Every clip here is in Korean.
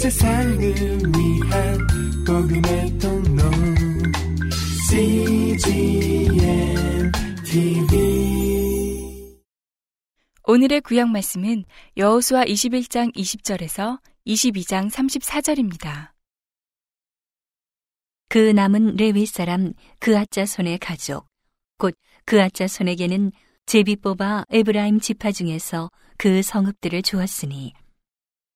세상을 위한 복음의 통로 CGM TV 오늘의 구약 말씀은 여호수아 21장 20절에서 22장 34절입니다. 그 남은 레위 사람 그아자손의 가족 곧 그아자손에게는 제비 뽑아 에브라임 지파 중에서 그 성읍들을 주었으니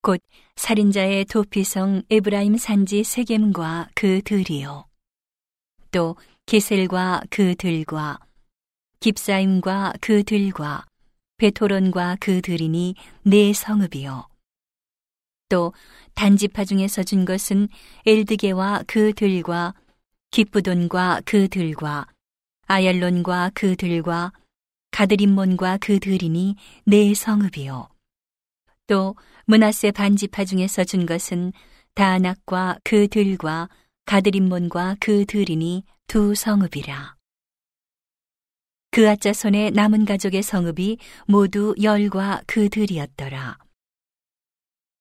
곧 살인자의 도피성 에브라임 산지 세겜과 그 들이요. 또 게셀과 그 들과 깁사임과 그 들과 베토론과 그 들이니 네 성읍이요. 또 단지파 중에서 준 것은 엘드게와 그 들과 기쁘돈과 그 들과 아얄론과 그 들과 가드림몬과 그 들이니 네 성읍이요. 또 문하세 반지파 중에서 준 것은 다낙과 그 들과 가드림몬과 그 들이니 두 성읍이라. 그 아짜손의 남은 가족의 성읍이 모두 열과 그 들이었더라.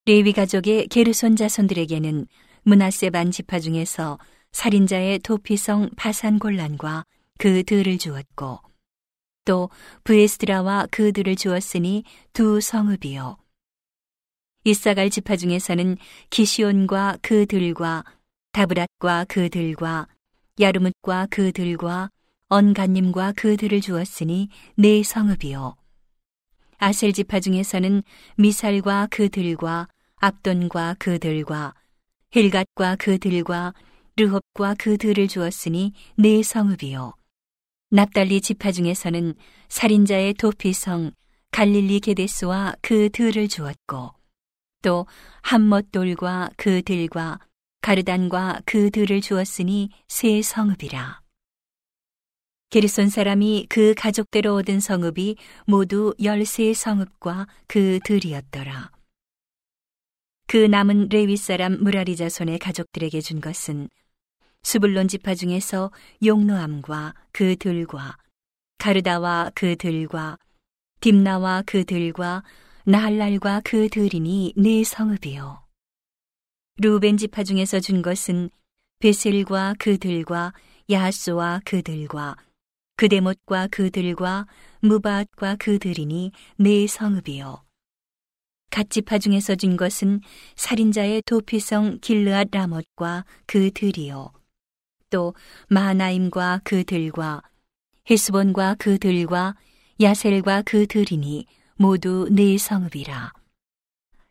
레위 가족의 게르손 자손들에게는 문하세 반지파 중에서 살인자의 도피성 바산 곤란과 그 들을 주었고 또 브에스드라와 그 들을 주었으니 두 성읍이요 이사갈 지파 중에서는 기시온과 그들과 다브랏과 그들과 야르뭇과 그들과 언간님과 그들을 주었으니 네 성읍이요. 아셀 지파 중에서는 미살과 그들과 압돈과 그들과 힐갓과 그들과 르홉과 그들을 주었으니 네 성읍이요. 납달리 지파 중에서는 살인자의 도피성 갈릴리 게데스와 그들을 주었고 또 함못돌과 그 들과 가르단과 그 들을 주었으니 세 성읍이라. 게르손 사람이 그 가족대로 얻은 성읍이 모두 열세 성읍과 그 들이었더라. 그 남은 레위 사람 무라리 자손의 가족들에게 준 것은 수불론 지파 중에서 용노암과 그 들과 가르다와 그 들과 딥나와 그 들과 나할랄과 그들이니 네 성읍이요. 루벤 지파 중에서 준 것은 베셀과 그들과 야하스와 그들과 그데못과 그들과 무바앗과 그들이니 네 성읍이요. 갓 지파 중에서 준 것은 살인자의 도피성 길르앗 라못과 그들이요. 또 마나임과 그들과 헤스본과 그들과 야셀과 그들이니 모두 네 성읍이라.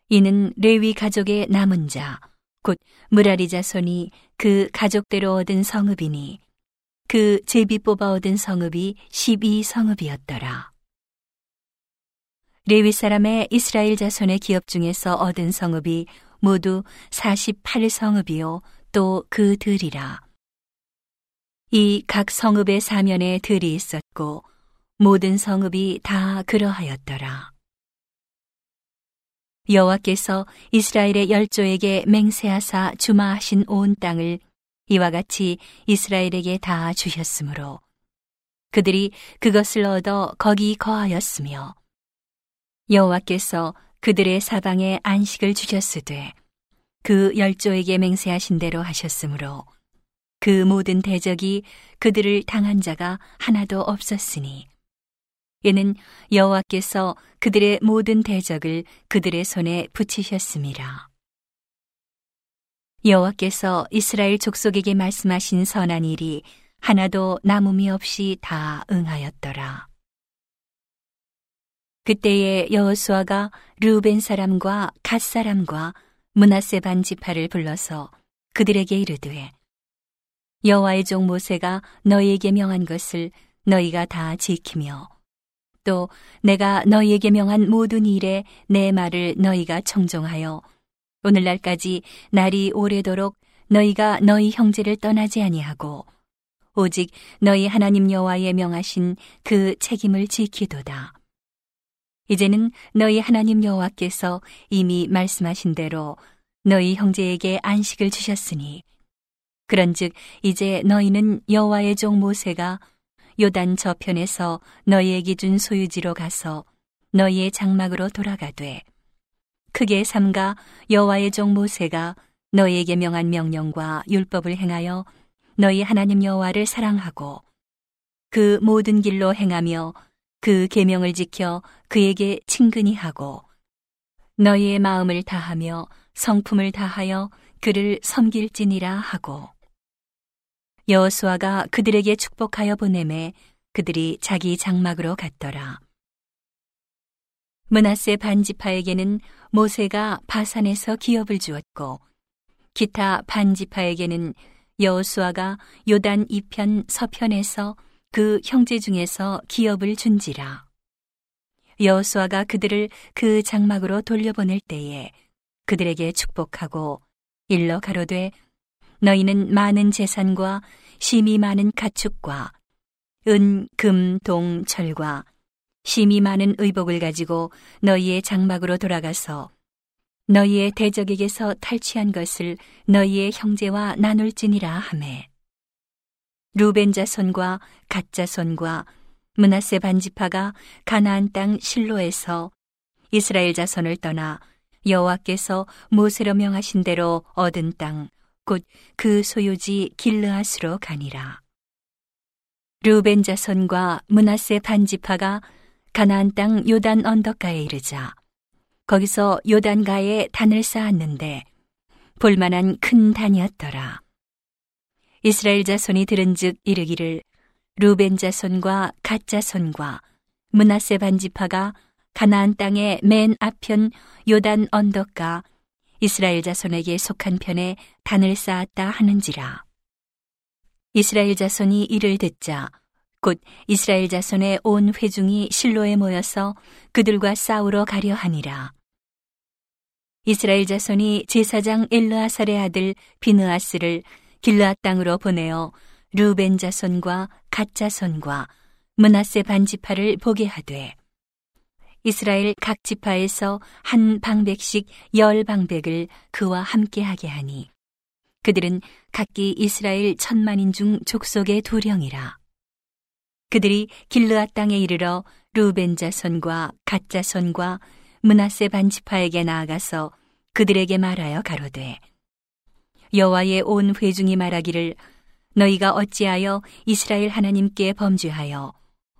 이는 레위 가족의 남은 자, 곧 무라리 자손이 그 가족대로 얻은 성읍이니 그 제비 뽑아 얻은 성읍이 12 성읍이었더라. 레위 사람의 이스라엘 자손의 기업 중에서 얻은 성읍이 모두 48 성읍이요 또 그 들이라. 이 각 성읍의 사면에 들이 있었고 모든 성읍이 다 그러하였더라. 여호와께서 이스라엘의 열조에게 맹세하사 주마하신 온 땅을 이와 같이 이스라엘에게 다 주셨으므로 그들이 그것을 얻어 거기 거하였으며 여호와께서 그들의 사방에 안식을 주셨으되 그 열조에게 맹세하신 대로 하셨으므로 그 모든 대적이 그들을 당한 자가 하나도 없었으니 이는 여호와께서 그들의 모든 대적을 그들의 손에 붙이셨습니다. 여호와께서 이스라엘 족속에게 말씀하신 선한 일이 하나도 남음이 없이 다 응하였더라. 그때에 여호수아가 르우벤 사람과 갓 사람과 문하세 반 지파를 불러서 그들에게 이르되 여호와의 종 모세가 너희에게 명한 것을 너희가 다 지키며 또 내가 너희에게 명한 모든 일에 내 말을 너희가 청종하여 오늘날까지 날이 오래도록 너희가 너희 형제를 떠나지 아니하고 오직 너희 하나님 여호와의 명하신 그 책임을 지키도다. 이제는 너희 하나님 여호와께서 이미 말씀하신 대로 너희 형제에게 안식을 주셨으니 그런즉 이제 너희는 여호와의 종 모세가 요단 저편에서 너희에게 준 소유지로 가서 너희의 장막으로 돌아가되 크게 삼가 여호와의 종 모세가 너희에게 명한 명령과 율법을 행하여 너희 하나님 여호와를 사랑하고 그 모든 길로 행하며 그 계명을 지켜 그에게 친근히 하고 너희의 마음을 다하며 성품을 다하여 그를 섬길지니라 하고 여호수아가 그들에게 축복하여 보내매 그들이 자기 장막으로 갔더라. 문하세 반지파에게는 모세가 바산에서 기업을 주었고 기타 반지파에게는 여호수아가 요단 이편 서편에서 그 형제 중에서 기업을 준지라. 여호수아가 그들을 그 장막으로 돌려보낼 때에 그들에게 축복하고 일러 가로되 너희는 많은 재산과 심이 많은 가축과 은, 금, 동, 철과 심이 많은 의복을 가지고 너희의 장막으로 돌아가서 너희의 대적에게서 탈취한 것을 너희의 형제와 나눌지니라 하매. 루벤 자손과 갓 자손과 문하세 반지파가 가나안 땅 실로에서 이스라엘 자손을 떠나 여호와께서 모세로 명하신 대로 얻은 땅 곧 그 소유지 길르앗으로 가니라 루벤 자손과 문하세 반지파가 가나안 땅 요단 언덕가에 이르자 거기서 요단가에 단을 쌓았는데 볼만한 큰 단이었더라. 이스라엘 자손이 들은즉 이르기를 루벤 자손과 갓 자손과 문하세 반지파가 가나안 땅의 맨 앞편 요단 언덕가 이스라엘 자손에게 속한 편에 단을 쌓았다 하는지라. 이스라엘 자손이 이를 듣자 곧 이스라엘 자손의 온 회중이 실로에 모여서 그들과 싸우러 가려 하니라. 이스라엘 자손이 제사장 엘르아살의 아들 비느아스를 길르앗 땅으로 보내어 루벤 자손과 갓 자손과 문하세 반지파를 보게 하되 이스라엘 각 지파에서 한 방백씩 열 방백을 그와 함께 하게 하니 그들은 각기 이스라엘 천만인 중 족속의 도령이라. 그들이 길르앗 땅에 이르러 루벤 자손과 갓 자손과 문하세 반지파에게 나아가서 그들에게 말하여 가로되 여호와의 온 회중이 말하기를 너희가 어찌하여 이스라엘 하나님께 범죄하여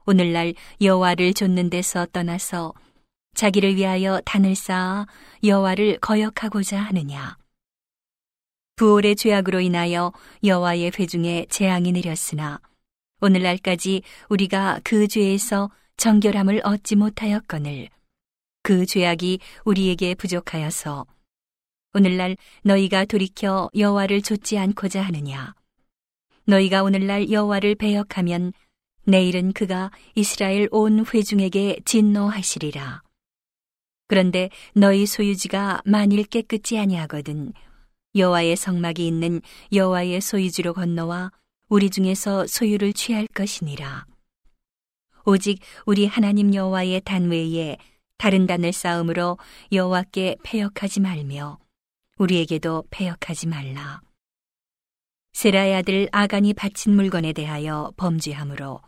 오늘날 여호와를 좇는 데서 떠나서 자기를 위하여 단을 쌓아 여호와를 거역하고자 하느냐? 부올의 죄악으로 인하여 여호와의 회중에 재앙이 내렸으나 오늘날까지 우리가 그 죄에서 정결함을 얻지 못하였거늘 그 죄악이 우리에게 부족하여서 오늘날 너희가 돌이켜 여호와를 좇지 않고자 하느냐? 너희가 오늘날 여호와를 배역하면 내일은 그가 이스라엘 온 회중에게 진노하시리라 그런데 너희 소유지가 만일 깨끗지 아니하거든 여호와의 성막이 있는 여호와의 소유지로 건너와 우리 중에서 소유를 취할 것이니라. 오직 우리 하나님 여호와의 단 외에 다른 단을 쌓음으로 여호와께 패역하지 말며 우리에게도 패역하지 말라. 세라의 아들 아간이 바친 물건에 대하여 범죄함으로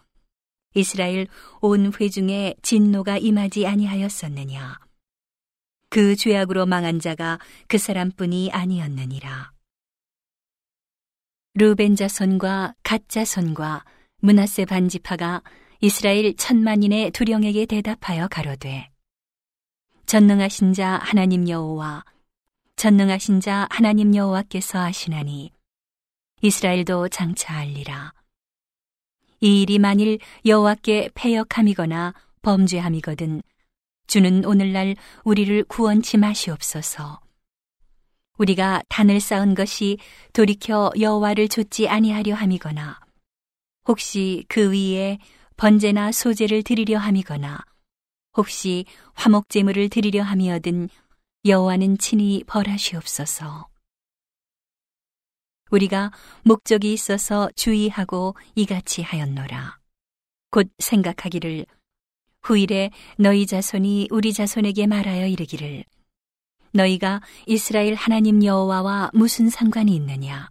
이스라엘 온 회중에 진노가 임하지 아니하였었느냐. 그 죄악으로 망한 자가 그 사람뿐이 아니었느니라. 루벤 자손과 갓 자손과 문하세 반지파가 이스라엘 천만인의 두령에게 대답하여 가로되 전능하신 자 하나님 여호와 전능하신 자 하나님 여호와께서 하시나니 이스라엘도 장차할리라 이 일이 만일 여호와께 패역함이거나 범죄함이거든 주는 오늘날 우리를 구원치 마시옵소서. 우리가 단을 쌓은 것이 돌이켜 여호와를 좇지 아니하려 함이거나 혹시 그 위에 번제나 소제를 드리려 함이거나 혹시 화목 제물을 드리려 함이어든 여호와는 친히 벌하시옵소서. 우리가 목적이 있어서 주의하고 이같이 하였노라. 곧 생각하기를 후일에 너희 자손이 우리 자손에게 말하여 이르기를 너희가 이스라엘 하나님 여호와와 무슨 상관이 있느냐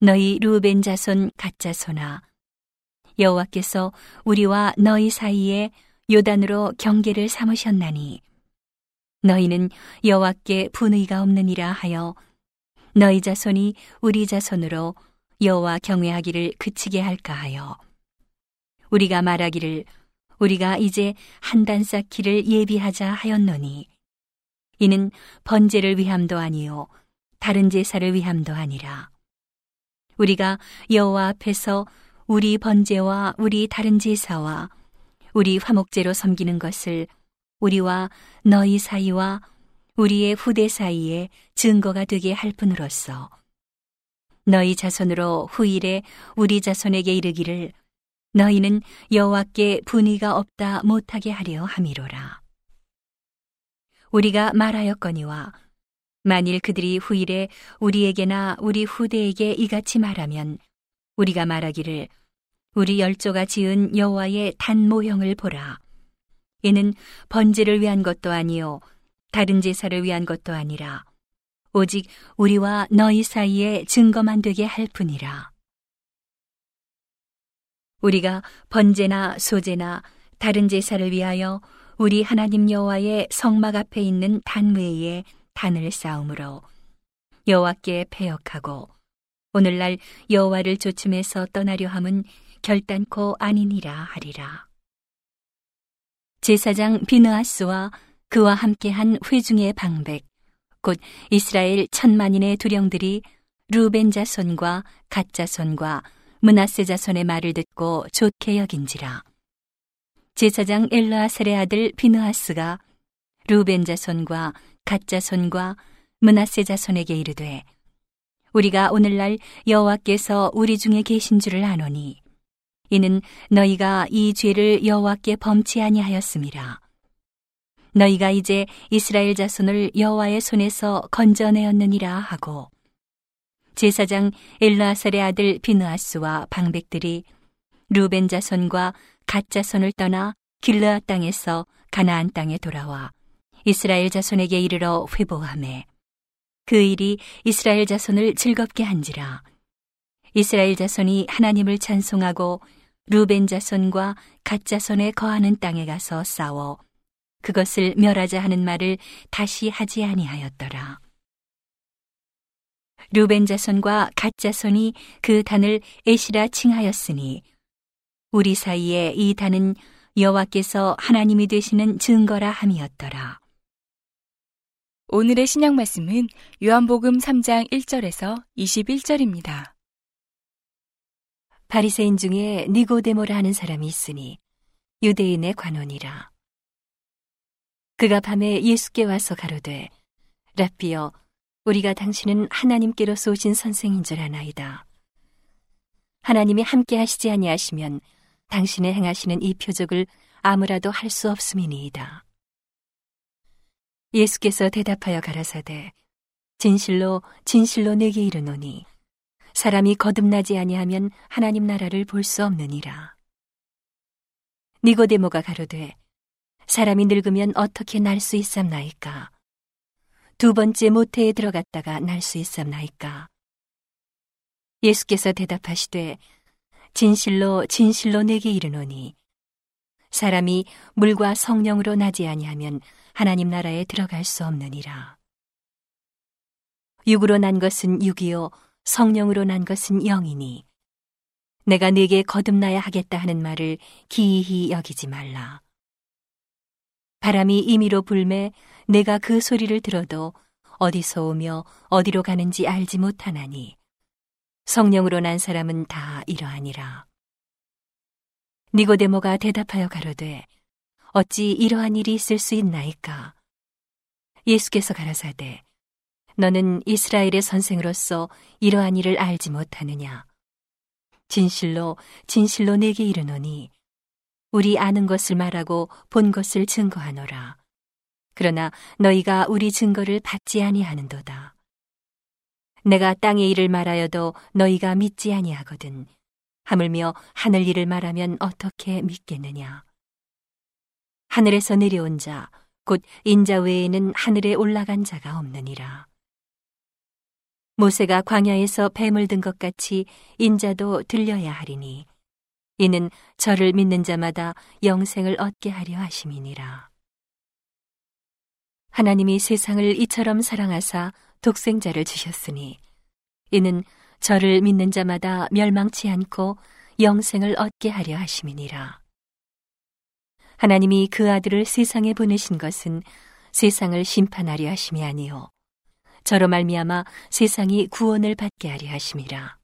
너희 루벤 자손 갓 자손아 여호와께서 우리와 너희 사이에 요단으로 경계를 삼으셨나니 너희는 여호와께 분의가 없느니라 하여 너희 자손이 우리 자손으로 여호와 경외하기를 그치게 할까 하여. 우리가 말하기를 우리가 이제 한 단 쌓기를 예비하자 하였노니 이는 번제를 위함도 아니요 다른 제사를 위함도 아니라. 우리가 여호와 앞에서 우리 번제와 우리 다른 제사와 우리 화목제로 섬기는 것을 우리와 너희 사이와 우리의 후대 사이에 증거가 되게 할 뿐으로써 너희 자손으로 후일에 우리 자손에게 이르기를 너희는 여호와께 분의가 없다 못하게 하려 함이로라. 우리가 말하였거니와 만일 그들이 후일에 우리에게나 우리 후대에게 이같이 말하면 우리가 말하기를 우리 열조가 지은 여호와의 단 모형을 보라. 이는 번제를 위한 것도 아니요 다른 제사를 위한 것도 아니라 오직 우리와 너희 사이에 증거만 되게 할 뿐이라. 우리가 번제나 소제나 다른 제사를 위하여 우리 하나님 여호와의 성막 앞에 있는 단 외에 단을 쌓음으로 여호와께 패역하고 오늘날 여호와를 조춤해서 떠나려 함은 결단코 아니니라 하리라. 제사장 비느아스와 그와 함께한 회중의 방백 곧 이스라엘 천만인의 두령들이 루벤 자손과 갓 자손과 문하세 자손의 말을 듣고 좋게 여긴지라. 제사장 엘라셀의 아들 비느하스가 루벤 자손과 갓 자손과 문하세 자손에게 이르되 우리가 오늘날 여호와께서 우리 중에 계신 줄을 아노니 이는 너희가 이 죄를 여호와께 범치 아니하였음이라. 너희가 이제 이스라엘 자손을 여호와의 손에서 건져내었느니라 하고 제사장 엘라살의 아들 비느아스와 방백들이 루벤 자손과 갓 자손을 떠나 길르아 땅에서 가나안 땅에 돌아와 이스라엘 자손에게 이르러 회보함에 그 일이 이스라엘 자손을 즐겁게 한지라. 이스라엘 자손이 하나님을 찬송하고 루벤 자손과 갓 자손에 거하는 땅에 가서 싸워 그것을 멸하자 하는 말을 다시 하지 아니하였더라. 루벤 자손과 갓 자손이 그 단을 에시라 칭하였으니 우리 사이에 이 단은 여호와께서 하나님이 되시는 증거라 함이었더라. 오늘의 신약 말씀은 요한복음 3장 1절에서 21절입니다. 바리새인 중에 니고데모라 하는 사람이 있으니 유대인의 관원이라. 그가 밤에 예수께 와서 가로되 라비여 우리가 당신은 하나님께로서 오신 선생인 줄 아나이다. 하나님이 함께 하시지 아니하시면 당신의 행하시는 이 표적을 아무라도 할 수 없음이니이다. 예수께서 대답하여 가라사대 진실로 진실로 내게 이르노니 사람이 거듭나지 아니하면 하나님 나라를 볼 수 없느니라. 니고데모가 가로되 사람이 늙으면 어떻게 날 수 있삼나이까? 두 번째 모태에 들어갔다가 날 수 있삼나이까? 예수께서 대답하시되 진실로 진실로 내게 이르노니 사람이 물과 성령으로 나지 아니하면 하나님 나라에 들어갈 수 없느니라. 육으로 난 것은 육이요 성령으로 난 것은 영이니 내가 네게 거듭나야 하겠다 하는 말을 기이히 여기지 말라. 바람이 임의로 불매 내가 그 소리를 들어도 어디서 오며 어디로 가는지 알지 못하나니 성령으로 난 사람은 다 이러하니라. 니고데모가 대답하여 가로되 어찌 이러한 일이 있을 수 있나이까? 예수께서 가라사대 너는 이스라엘의 선생으로서 이러한 일을 알지 못하느냐? 진실로 진실로 내게 이르노니 우리 아는 것을 말하고 본 것을 증거하노라. 그러나 너희가 우리 증거를 받지 아니하는도다. 내가 땅의 일을 말하여도 너희가 믿지 아니하거든. 하물며 하늘 일을 말하면 어떻게 믿겠느냐. 하늘에서 내려온 자, 곧 인자 외에는 하늘에 올라간 자가 없느니라. 모세가 광야에서 뱀을 든 것 같이 인자도 들려야 하리니 이는 저를 믿는 자마다 영생을 얻게 하려 하심이니라. 하나님이 세상을 이처럼 사랑하사 독생자를 주셨으니 이는 저를 믿는 자마다 멸망치 않고 영생을 얻게 하려 하심이니라. 하나님이 그 아들을 세상에 보내신 것은 세상을 심판하려 하심이 아니요 저로 말미암아 세상이 구원을 받게 하려 하심이라.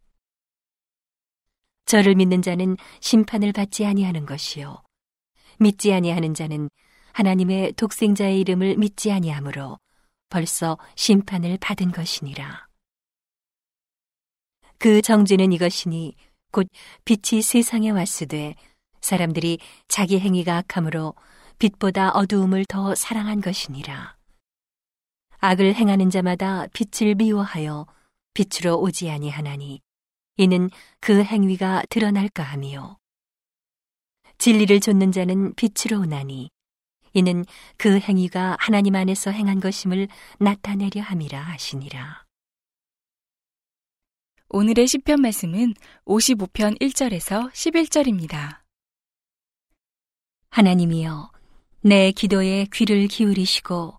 저를 믿는 자는 심판을 받지 아니하는 것이요 믿지 아니하는 자는 하나님의 독생자의 이름을 믿지 아니하므로 벌써 심판을 받은 것이니라. 그 정죄는 이것이니 곧 빛이 세상에 왔으되 사람들이 자기 행위가 악함으로 빛보다 어두움을 더 사랑한 것이니라. 악을 행하는 자마다 빛을 미워하여 빛으로 오지 아니하나니 이는 그 행위가 드러날까 함이요. 진리를 좇는 자는 빛으로 오나니 이는 그 행위가 하나님 안에서 행한 것임을 나타내려 함이라 하시니라. 오늘의 시편 말씀은 55편 1절에서 11절입니다. 하나님이여 내 기도에 귀를 기울이시고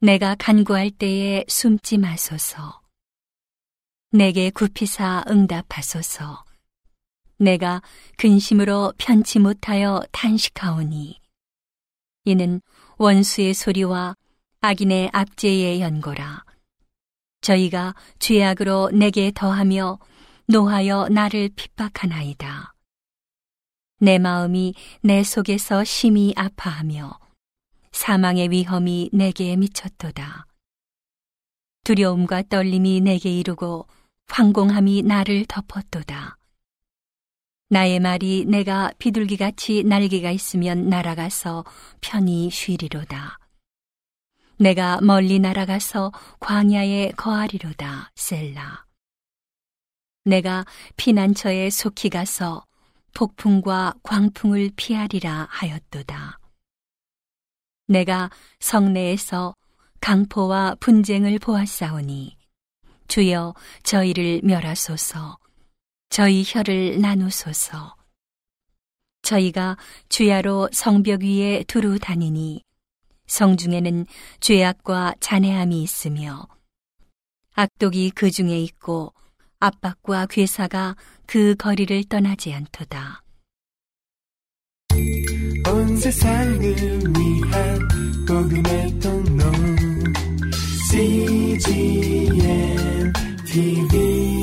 내가 간구할 때에 숨지 마소서. 내게 굽히사 응답하소서. 내가 근심으로 편치 못하여 탄식하오니 이는 원수의 소리와 악인의 압제의 연고라. 저희가 죄악으로 내게 더하며 노하여 나를 핍박하나이다. 내 마음이 내 속에서 심히 아파하며 사망의 위험이 내게 미쳤도다. 두려움과 떨림이 내게 이르고 황공함이 나를 덮었도다. 나의 말이 내가 비둘기같이 날개가 있으면 날아가서 편히 쉬리로다. 내가 멀리 날아가서 광야에 거하리로다. 셀라. 내가 피난처에 속히 가서 폭풍과 광풍을 피하리라 하였도다. 내가 성내에서 강포와 분쟁을 보았사오니 주여 저희를 멸하소서. 저희 혀를 나누소서. 저희가 주야로 성벽 위에 두루 다니니 성중에는 죄악과 잔해함이 있으며 악독이 그 중에 있고 압박과 괴사가 그 거리를 떠나지 않도다. 온 세상을 위한 복음의 통로 CGM TV